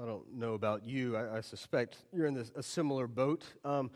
I don't know about you. I, I suspect you're in this, a similar boat. Um,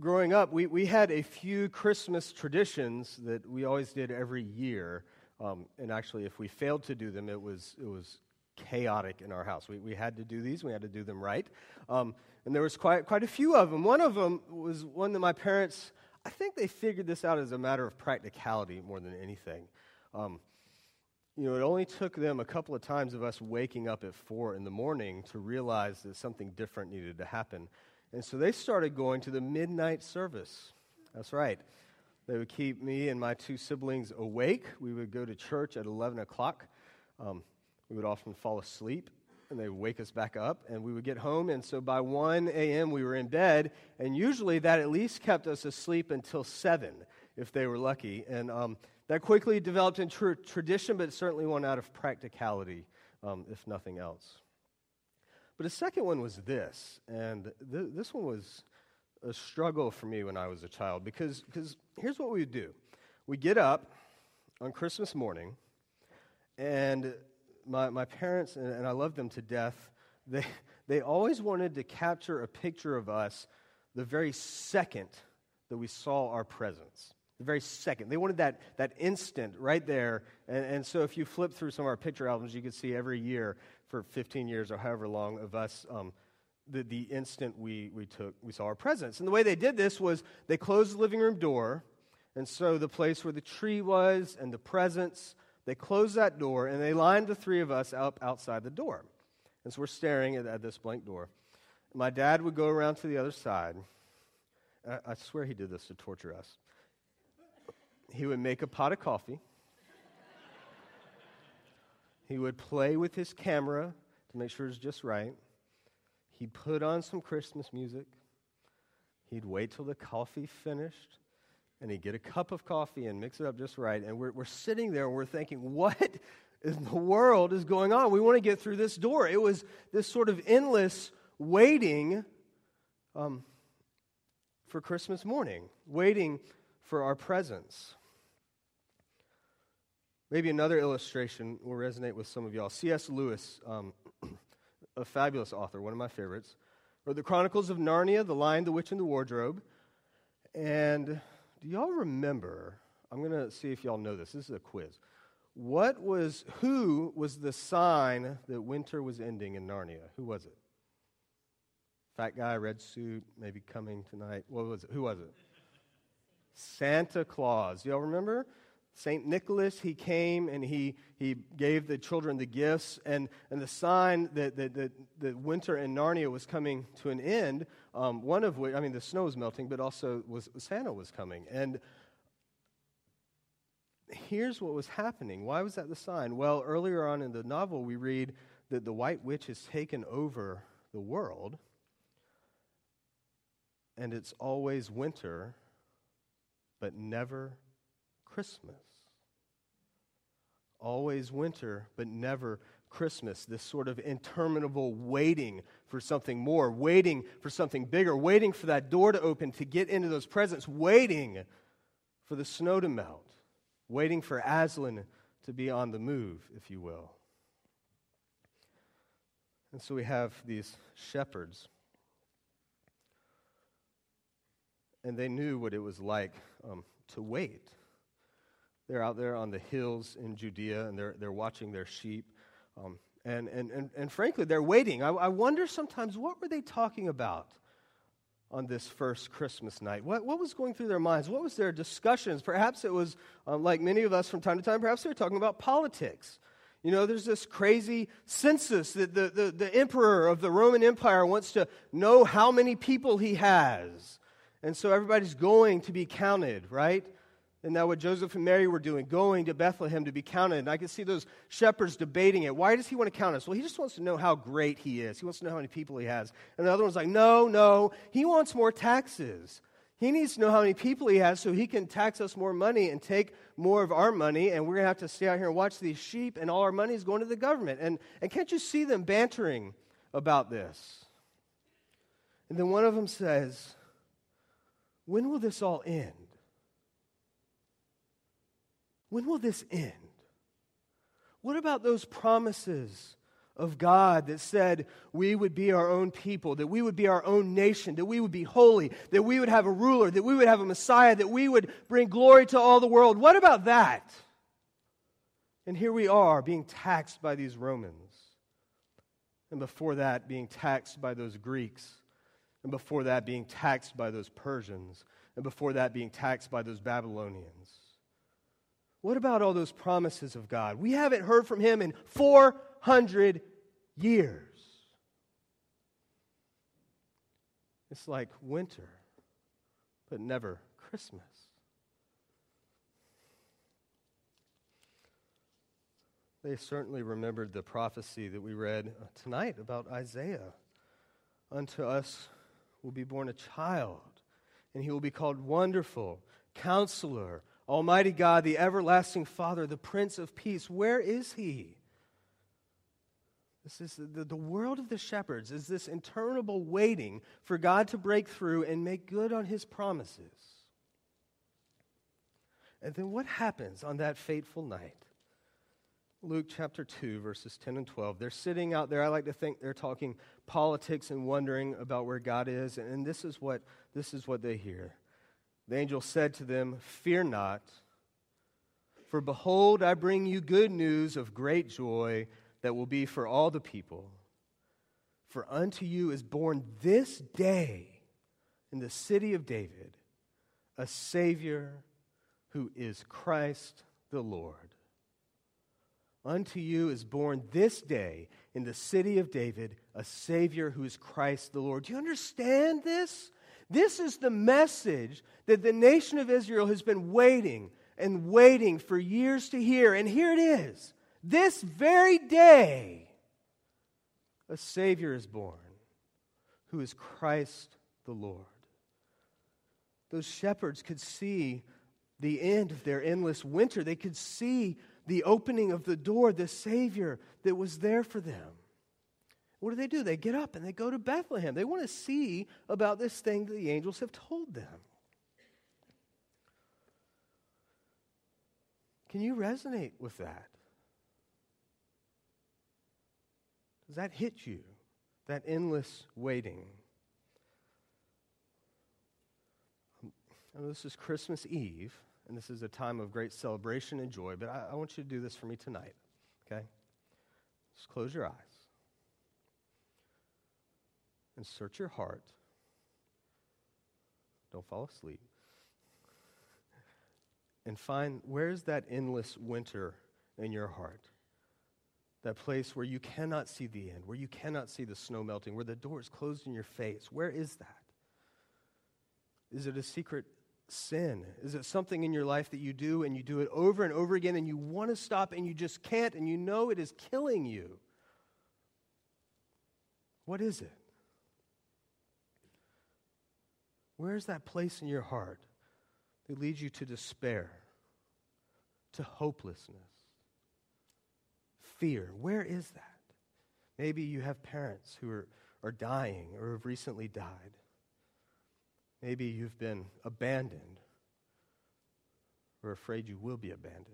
growing up, we, we had a few Christmas traditions that we always did every year. Um, and actually, if we failed to do them, it was, it was chaotic in our house. We, we had to do these, we had to do them right. Um, and there was quite, quite a few of them. One of them was one that my parents, I think they figured this out as a matter of practicality more than anything. You know, it only took them a couple of times of us waking up at four in the morning to realize that something different needed to happen. And so they started going to the midnight service. That's right. They would keep me and my two siblings awake. We would go to church at 11 o'clock. Um, we would often fall asleep, and they would wake us back up, and we would get home. And so by 1 a.m., we were in bed, and usually that at least kept us asleep until 7 if they were lucky. And um, that quickly developed into tradition, but certainly one out of practicality, um, if nothing else. But a second one was this, and th- this one was a struggle for me when I was a child because because here's what we would do: we get up on Christmas morning, and my my parents and, and I love them to death. They they always wanted to capture a picture of us the very second that we saw our presents the very second. They wanted that, that instant right there. And, and so if you flip through some of our picture albums, you can see every year for 15 years or however long of us, um, the, the instant we, we took, we saw our presents. And the way they did this was they closed the living room door. And so the place where the tree was and the presents, they closed that door and they lined the three of us up outside the door. And so we're staring at, at this blank door. My dad would go around to the other side. I, I swear he did this to torture us he would make a pot of coffee. he would play with his camera to make sure it's just right. He'd put on some Christmas music. He'd wait till the coffee finished. And he'd get a cup of coffee and mix it up just right. And we're, we're sitting there and we're thinking, what in the world is going on? We want to get through this door. It was this sort of endless waiting um, for Christmas morning, waiting for our presents. Maybe another illustration will resonate with some of y'all. C.S. Lewis, um, a fabulous author, one of my favorites, wrote The Chronicles of Narnia, The Lion, the Witch, and the Wardrobe. And do y'all remember? I'm going to see if y'all know this. This is a quiz. What was, who was the sign that winter was ending in Narnia? Who was it? Fat guy, red suit, maybe coming tonight. What was it? Who was it? Santa Claus. Y'all remember? St. Nicholas, he came and he, he gave the children the gifts, and, and the sign that, that, that, that winter in Narnia was coming to an end, um, one of which, I mean, the snow was melting, but also was, Santa was coming. And here's what was happening. Why was that the sign? Well, earlier on in the novel, we read that the White Witch has taken over the world, and it's always winter, but never Christmas. Always winter, but never Christmas. This sort of interminable waiting for something more, waiting for something bigger, waiting for that door to open to get into those presents, waiting for the snow to melt, waiting for Aslan to be on the move, if you will. And so we have these shepherds. And they knew what it was like um, to wait. They're out there on the hills in Judea and they're, they're watching their sheep. Um, and, and, and, and frankly, they're waiting. I, I wonder sometimes what were they talking about on this first Christmas night? What, what was going through their minds? What was their discussions? Perhaps it was, um, like many of us from time to time, perhaps they were talking about politics. You know, there's this crazy census that the, the, the emperor of the Roman Empire wants to know how many people he has. And so everybody's going to be counted, right? And that what Joseph and Mary were doing, going to Bethlehem to be counted. And I can see those shepherds debating it. Why does he want to count us? Well, he just wants to know how great he is. He wants to know how many people he has. And the other one's like, no, no, he wants more taxes. He needs to know how many people he has so he can tax us more money and take more of our money. And we're going to have to stay out here and watch these sheep, and all our money is going to the government. And, and can't you see them bantering about this? And then one of them says, When will this all end? When will this end? What about those promises of God that said we would be our own people, that we would be our own nation, that we would be holy, that we would have a ruler, that we would have a Messiah, that we would bring glory to all the world. What about that? And here we are being taxed by these Romans. And before that, being taxed by those Greeks. And before that, being taxed by those Persians. And before that, being taxed by those Babylonians. What about all those promises of God? We haven't heard from Him in 400 years. It's like winter, but never Christmas. They certainly remembered the prophecy that we read tonight about Isaiah. Unto us will be born a child, and he will be called Wonderful, Counselor, Almighty God, the Everlasting Father, the Prince of Peace. Where is he? This is the, the world of the shepherds is this interminable waiting for God to break through and make good on his promises. And then what happens on that fateful night? Luke chapter 2, verses 10 and 12. They're sitting out there. I like to think they're talking politics and wondering about where God is. And this is what, this is what they hear. The angel said to them, Fear not, for behold, I bring you good news of great joy that will be for all the people. For unto you is born this day in the city of David a Savior who is Christ the Lord. Unto you is born this day in the city of David a Savior who is Christ the Lord. Do you understand this? This is the message that the nation of Israel has been waiting and waiting for years to hear. And here it is. This very day, a Savior is born who is Christ the Lord. Those shepherds could see the end of their endless winter. They could see the opening of the door, the Savior that was there for them. What do they do? They get up and they go to Bethlehem. They want to see about this thing that the angels have told them. Can you resonate with that? Does that hit you? That endless waiting? This is Christmas Eve and this is a time of great celebration and joy, but I, I want you to do this for me tonight, okay? Just close your eyes and search your heart. Don't fall asleep. And find where's that endless winter in your heart? That place where you cannot see the end, where you cannot see the snow melting, where the door is closed in your face. Where is that? Is it a secret sin? Is it something in your life that you do and you do it over and over again and you want to stop and you just can't and you know it is killing you? What is it? Where is that place in your heart that leads you to despair, to hopelessness, fear? Where is that? Maybe you have parents who are, are dying or have recently died. Maybe you've been abandoned or afraid you will be abandoned.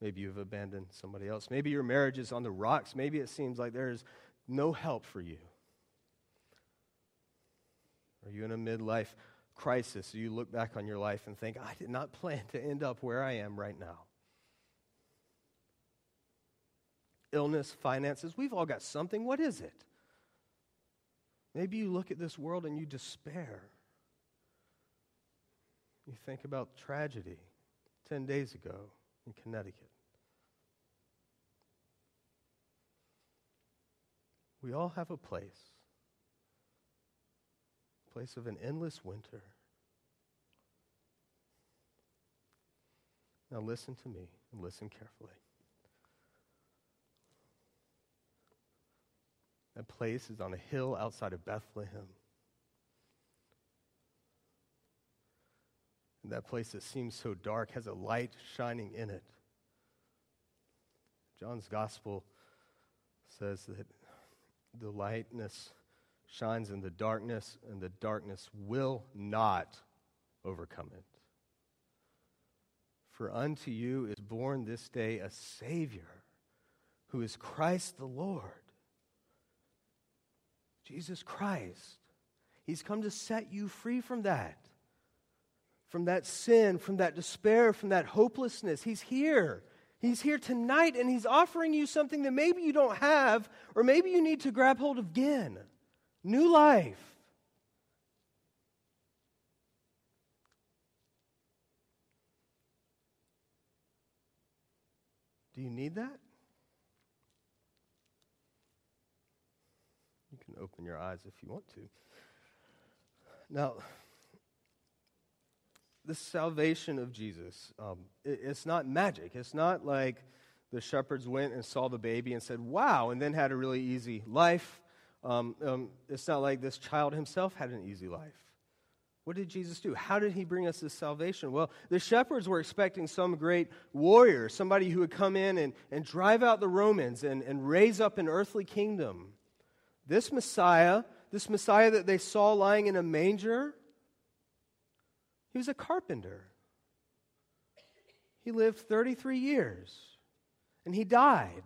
Maybe you've abandoned somebody else. Maybe your marriage is on the rocks. Maybe it seems like there is no help for you. Are you in a midlife crisis? You look back on your life and think, I did not plan to end up where I am right now. Illness, finances, we've all got something. What is it? Maybe you look at this world and you despair. You think about tragedy 10 days ago in Connecticut. We all have a place, place of an endless winter. Now listen to me and listen carefully. That place is on a hill outside of Bethlehem. And that place that seems so dark has a light shining in it. John's gospel says that the lightness shines in the darkness, and the darkness will not overcome it. For unto you is born this day a Savior who is Christ the Lord. Jesus Christ. He's come to set you free from that, from that sin, from that despair, from that hopelessness. He's here. He's here tonight, and He's offering you something that maybe you don't have, or maybe you need to grab hold of again new life. Do you need that? You can open your eyes if you want to. Now, the salvation of Jesus, um, it, it's not magic. It's not like the shepherds went and saw the baby and said, wow, and then had a really easy life. Um, um, it's not like this child himself had an easy life. What did Jesus do? How did he bring us this salvation? Well, the shepherds were expecting some great warrior, somebody who would come in and, and drive out the Romans and, and raise up an earthly kingdom. This Messiah, this Messiah that they saw lying in a manger, he was a carpenter. He lived 33 years and he died.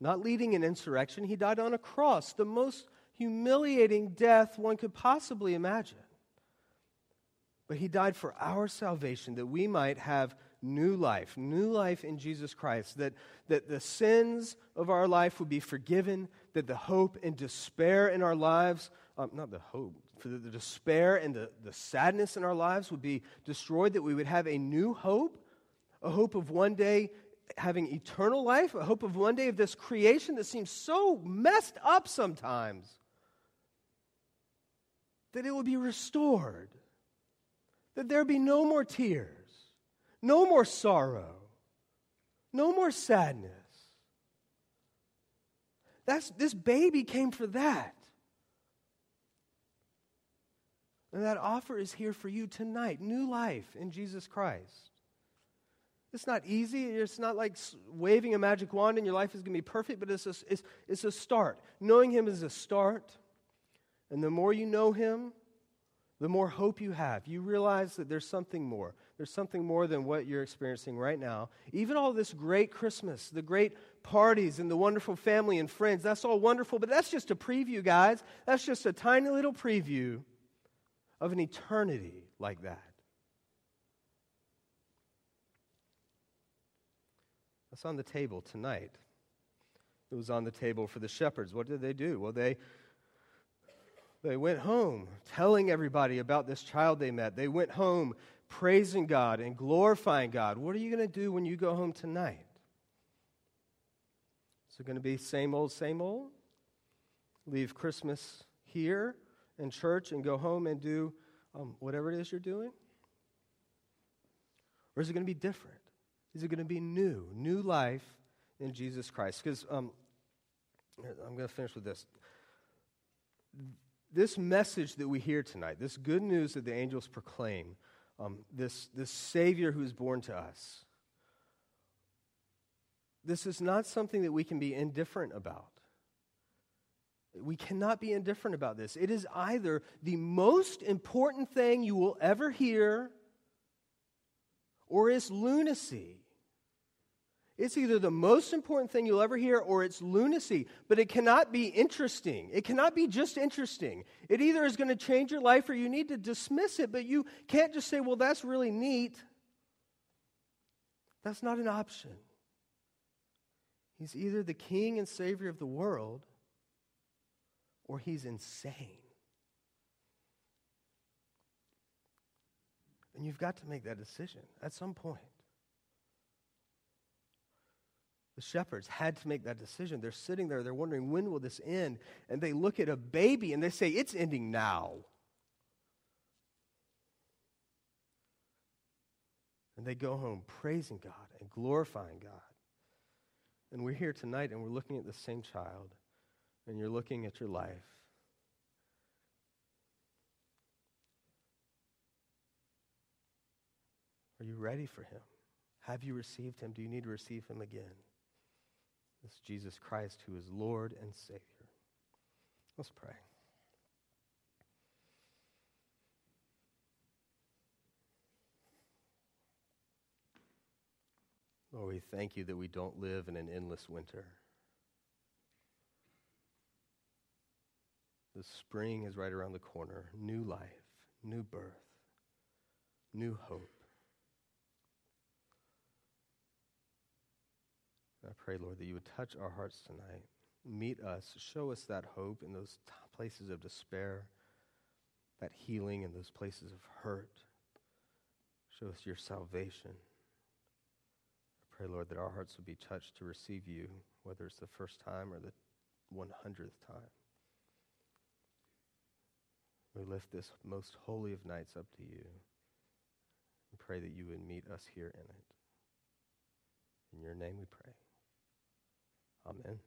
Not leading an insurrection, he died on a cross, the most humiliating death one could possibly imagine. But he died for our salvation that we might have new life, new life in Jesus Christ, that, that the sins of our life would be forgiven, that the hope and despair in our lives, um, not the hope, for the, the despair and the, the sadness in our lives would be destroyed, that we would have a new hope, a hope of one day having eternal life, a hope of one day of this creation that seems so messed up sometimes, that it will be restored, that there be no more tears no more sorrow. No more sadness. That's, this baby came for that. And that offer is here for you tonight new life in Jesus Christ. It's not easy. It's not like waving a magic wand and your life is going to be perfect, but it's a, it's, it's a start. Knowing Him is a start. And the more you know Him, the more hope you have. You realize that there's something more. There's something more than what you're experiencing right now. Even all this great Christmas, the great parties, and the wonderful family and friends, that's all wonderful, but that's just a preview, guys. That's just a tiny little preview of an eternity like that. That's on the table tonight. It was on the table for the shepherds. What did they do? Well, they they went home telling everybody about this child they met. They went home praising God and glorifying God. What are you going to do when you go home tonight? Is it going to be same old, same old? Leave Christmas here in church and go home and do um, whatever it is you're doing? Or is it going to be different? Is it going to be new? New life in Jesus Christ? Because um, I'm going to finish with this this message that we hear tonight, this good news that the angels proclaim, um, this, this Savior who is born to us, this is not something that we can be indifferent about. We cannot be indifferent about this. It is either the most important thing you will ever hear or it's lunacy. It's either the most important thing you'll ever hear or it's lunacy, but it cannot be interesting. It cannot be just interesting. It either is going to change your life or you need to dismiss it, but you can't just say, well, that's really neat. That's not an option. He's either the king and savior of the world or he's insane. And you've got to make that decision at some point. The shepherds had to make that decision. They're sitting there, they're wondering, when will this end? And they look at a baby and they say, it's ending now. And they go home praising God and glorifying God. And we're here tonight and we're looking at the same child, and you're looking at your life. Are you ready for him? Have you received him? Do you need to receive him again? This Jesus Christ who is Lord and Savior. Let's pray. Lord, we thank you that we don't live in an endless winter. The spring is right around the corner. New life, new birth, new hope. I pray, Lord, that you would touch our hearts tonight. Meet us. Show us that hope in those t- places of despair, that healing in those places of hurt. Show us your salvation. I pray, Lord, that our hearts would be touched to receive you, whether it's the first time or the 100th time. We lift this most holy of nights up to you and pray that you would meet us here in it. In your name we pray. Amen.